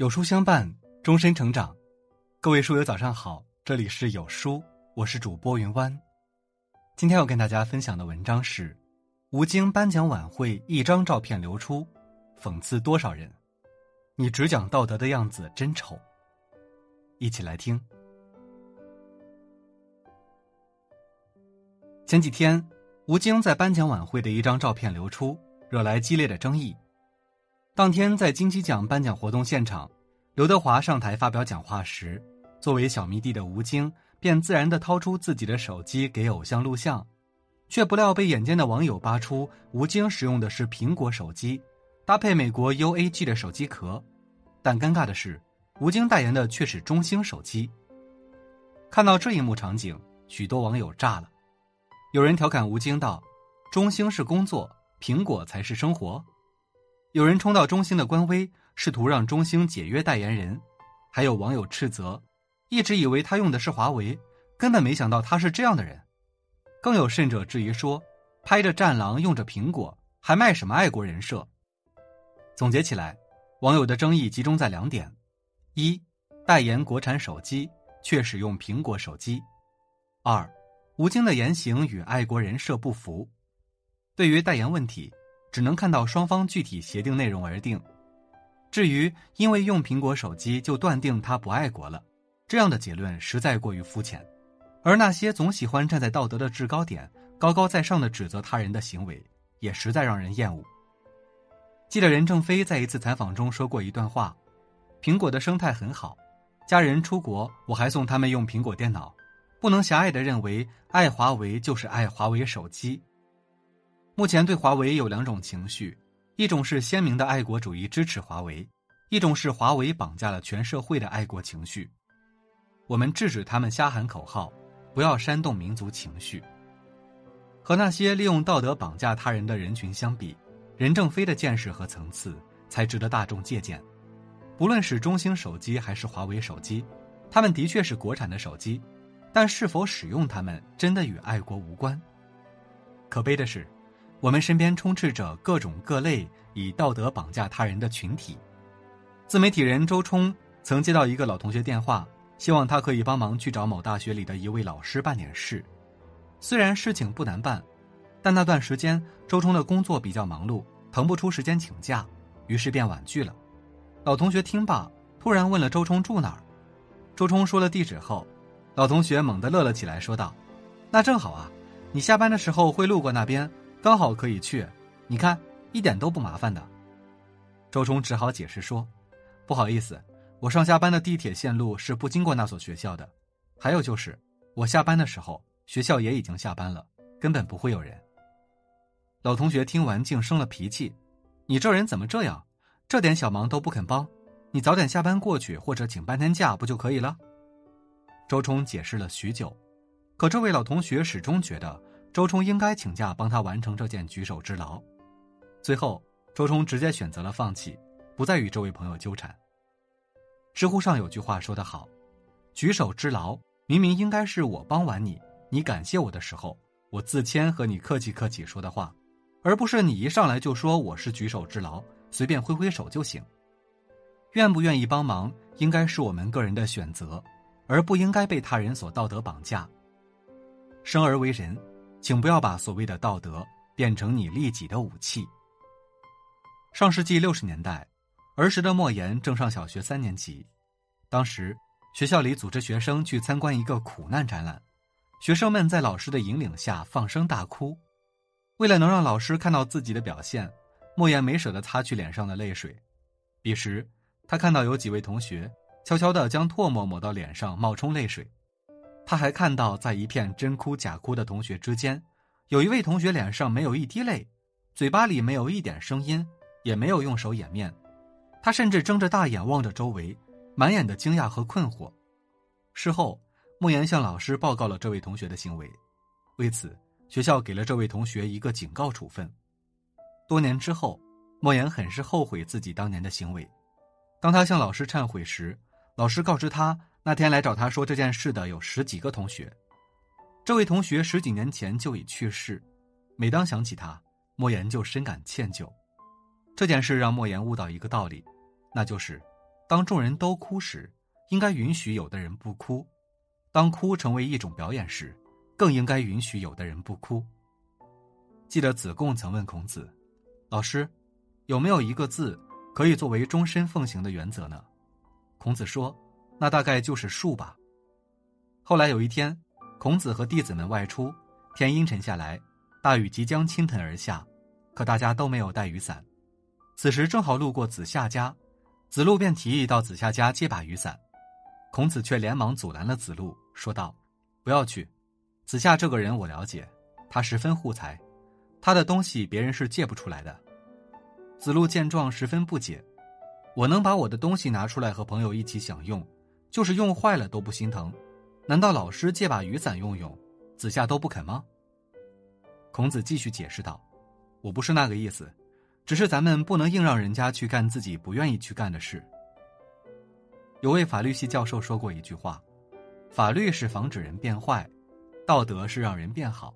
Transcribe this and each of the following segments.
有书相伴，终身成长。各位书友早上好，这里是有书，我是主播云湾。今天要跟大家分享的文章是：吴京颁奖晚会一张照片流出，讽刺多少人？你只讲道德的样子真丑。一起来听。前几天，吴京在颁奖晚会的一张照片流出，惹来激烈的争议。当天在金鸡奖颁奖活动现场，刘德华上台发表讲话时，作为小迷弟的吴京便自然地掏出自己的手机给偶像录像，却不料被眼尖的网友扒出吴京使用的是苹果手机，搭配美国 UAG 的手机壳。但尴尬的是，吴京代言的却是中兴手机。看到这一幕场景，许多网友炸了，有人调侃吴京道：“中兴是工作，苹果才是生活。”有人冲到中兴的官微，试图让中兴解约代言人，还有网友斥责，一直以为他用的是华为，根本没想到他是这样的人。更有甚者质疑说，拍着战狼用着苹果，还卖什么爱国人设？总结起来，网友的争议集中在两点：一，代言国产手机却使用苹果手机；二，吴京的言行与爱国人设不符。对于代言问题。只能看到双方具体协定内容而定。至于因为用苹果手机就断定他不爱国了，这样的结论实在过于肤浅。而那些总喜欢站在道德的制高点、高高在上的指责他人的行为，也实在让人厌恶。记得任正非在一次采访中说过一段话：“苹果的生态很好，家人出国我还送他们用苹果电脑，不能狭隘的认为爱华为就是爱华为手机。”目前对华为有两种情绪，一种是鲜明的爱国主义支持华为，一种是华为绑架了全社会的爱国情绪。我们制止他们瞎喊口号，不要煽动民族情绪。和那些利用道德绑架他人的人群相比，任正非的见识和层次才值得大众借鉴。不论是中兴手机还是华为手机，他们的确是国产的手机，但是否使用它们真的与爱国无关？可悲的是。我们身边充斥着各种各类以道德绑架他人的群体。自媒体人周冲曾接到一个老同学电话，希望他可以帮忙去找某大学里的一位老师办点事。虽然事情不难办，但那段时间周冲的工作比较忙碌，腾不出时间请假，于是便婉拒了。老同学听罢，突然问了周冲住哪儿。周冲说了地址后，老同学猛地乐了起来，说道：“那正好啊，你下班的时候会路过那边。”刚好可以去，你看一点都不麻烦的。周冲只好解释说：“不好意思，我上下班的地铁线路是不经过那所学校的。还有就是，我下班的时候学校也已经下班了，根本不会有人。”老同学听完竟生了脾气：“你这人怎么这样？这点小忙都不肯帮？你早点下班过去，或者请半天假不就可以了？”周冲解释了许久，可这位老同学始终觉得。周冲应该请假帮他完成这件举手之劳，最后周冲直接选择了放弃，不再与这位朋友纠缠。知乎上有句话说得好：“举手之劳明明应该是我帮完你，你感谢我的时候，我自谦和你客气客气说的话，而不是你一上来就说我是举手之劳，随便挥挥手就行。愿不愿意帮忙，应该是我们个人的选择，而不应该被他人所道德绑架。生而为人。”请不要把所谓的道德变成你利己的武器。上世纪六十年代，儿时的莫言正上小学三年级，当时学校里组织学生去参观一个苦难展览，学生们在老师的引领下放声大哭。为了能让老师看到自己的表现，莫言没舍得擦去脸上的泪水。彼时，他看到有几位同学悄悄地将唾沫抹到脸上，冒充泪水。他还看到，在一片真哭假哭的同学之间，有一位同学脸上没有一滴泪，嘴巴里没有一点声音，也没有用手掩面。他甚至睁着大眼望着周围，满眼的惊讶和困惑。事后，莫言向老师报告了这位同学的行为，为此，学校给了这位同学一个警告处分。多年之后，莫言很是后悔自己当年的行为。当他向老师忏悔时，老师告知他。那天来找他说这件事的有十几个同学，这位同学十几年前就已去世。每当想起他，莫言就深感歉疚。这件事让莫言悟到一个道理，那就是，当众人都哭时，应该允许有的人不哭；当哭成为一种表演时，更应该允许有的人不哭。记得子贡曾问孔子：“老师，有没有一个字可以作为终身奉行的原则呢？”孔子说：“那大概就是树吧。”后来有一天，孔子和弟子们外出，天阴沉下来，大雨即将倾盆而下，可大家都没有带雨伞。此时正好路过子夏家。子路便提议到子夏家借把雨伞，孔子却连忙阻拦了子路，说道：“不要去，子夏这个人我了解，他十分护财，他的东西别人是借不出来的。”子路见状十分不解：“我能把我的东西拿出来和朋友一起享用，就是用坏了都不心疼，难道老师借把雨伞用用，子夏都不肯吗？”孔子继续解释道：“我不是那个意思。”只是咱们不能硬让人家去干自己不愿意去干的事。有位法律系教授说过一句话：“法律是防止人变坏，道德是让人变好。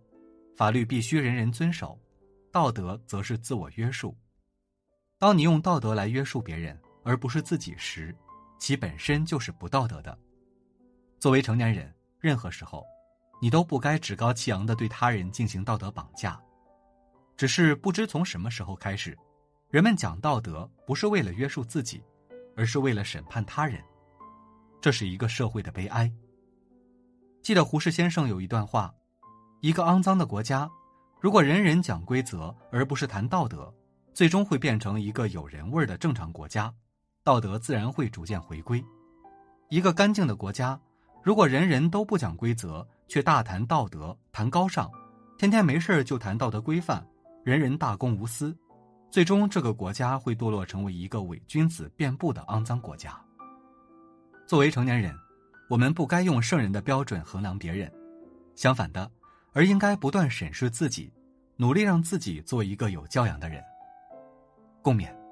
法律必须人人遵守，道德则是自我约束。当你用道德来约束别人，而不是自己时，其本身就是不道德的。作为成年人，任何时候，你都不该趾高气扬的对他人进行道德绑架。只是不知从什么时候开始。”人们讲道德不是为了约束自己，而是为了审判他人，这是一个社会的悲哀。记得胡适先生有一段话：一个肮脏的国家，如果人人讲规则而不是谈道德，最终会变成一个有人味儿的正常国家，道德自然会逐渐回归。一个干净的国家，如果人人都不讲规则，却大谈道德、谈高尚，天天没事就谈道德规范，人人大公无私。最终，这个国家会堕落成为一个伪君子遍布的肮脏国家。作为成年人，我们不该用圣人的标准衡量别人，相反的，而应该不断审视自己，努力让自己做一个有教养的人。共勉。